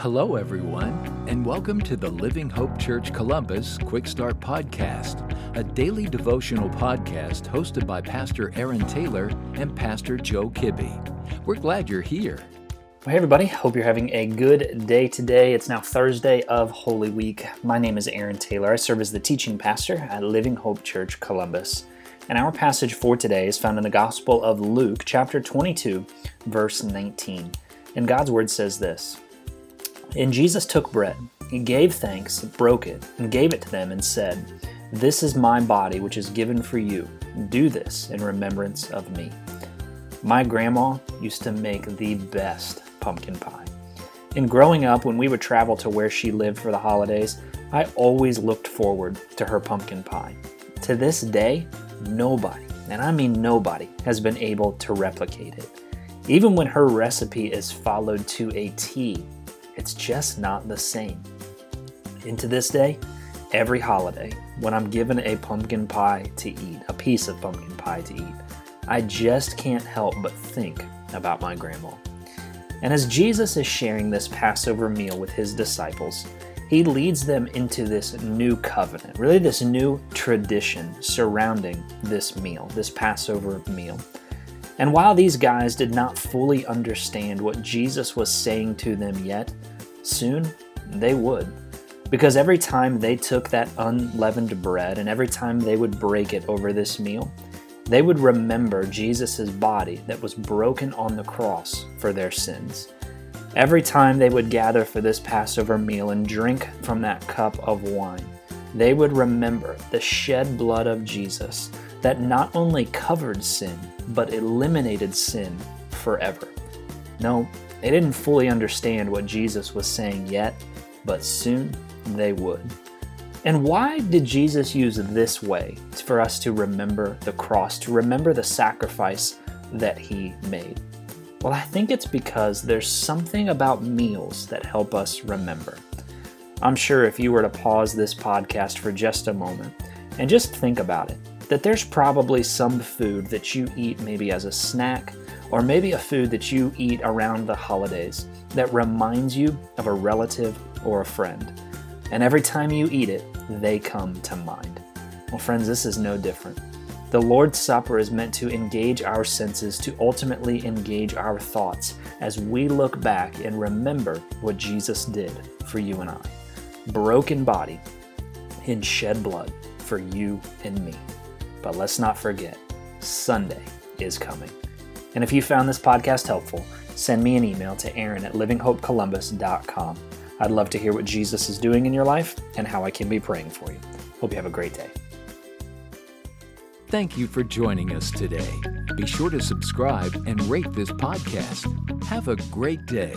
Hello, everyone, and welcome to the Living Hope Church Columbus Quick Start Podcast, a daily devotional podcast hosted by Pastor Aaron Taylor and Pastor Joe Kibbe. We're glad you're here. Hey, everybody. Hope you're having a good day today. It's now Thursday of Holy Week. My name is Aaron Taylor. I serve as the teaching pastor at Living Hope Church Columbus. And our passage for today is found in the Gospel of Luke, chapter 22, verse 19. And God's word says this and Jesus took bread, gave thanks, broke it, and gave it to them, and said, This is my body, which is given for you. Do this in remembrance of me. My grandma used to make the best pumpkin pie. And growing up, when we would travel to where she lived for the holidays, I always looked forward to her pumpkin pie. To this day, nobody, and I mean nobody, has been able to replicate it. Even when her recipe is followed to a T, it's just not the same. Into this day, every holiday, when I'm given a pumpkin pie to eat, a piece of pumpkin pie to eat, I just can't help but think about my grandma. And as Jesus is sharing this Passover meal with his disciples, he leads them into this new covenant, really, this new tradition surrounding this meal, this Passover meal. And while these guys did not fully understand what Jesus was saying to them yet, Soon, they would. Because every time they took that unleavened bread and every time they would break it over this meal, they would remember Jesus' body that was broken on the cross for their sins. Every time they would gather for this Passover meal and drink from that cup of wine, they would remember the shed blood of Jesus that not only covered sin, but eliminated sin forever. No, they didn't fully understand what Jesus was saying yet, but soon they would. And why did Jesus use this way for us to remember the cross, to remember the sacrifice that he made? Well, I think it's because there's something about meals that help us remember. I'm sure if you were to pause this podcast for just a moment and just think about it, that there's probably some food that you eat maybe as a snack or maybe a food that you eat around the holidays that reminds you of a relative or a friend. And every time you eat it, they come to mind. Well, friends, this is no different. The Lord's Supper is meant to engage our senses, to ultimately engage our thoughts as we look back and remember what Jesus did for you and I. Broken body in shed blood for you and me. But let's not forget, Sunday is coming. And if you found this podcast helpful, send me an email to aaron at livinghopecolumbus.com. I'd love to hear what Jesus is doing in your life and how I can be praying for you. Hope you have a great day. Thank you for joining us today. Be sure to subscribe and rate this podcast. Have a great day.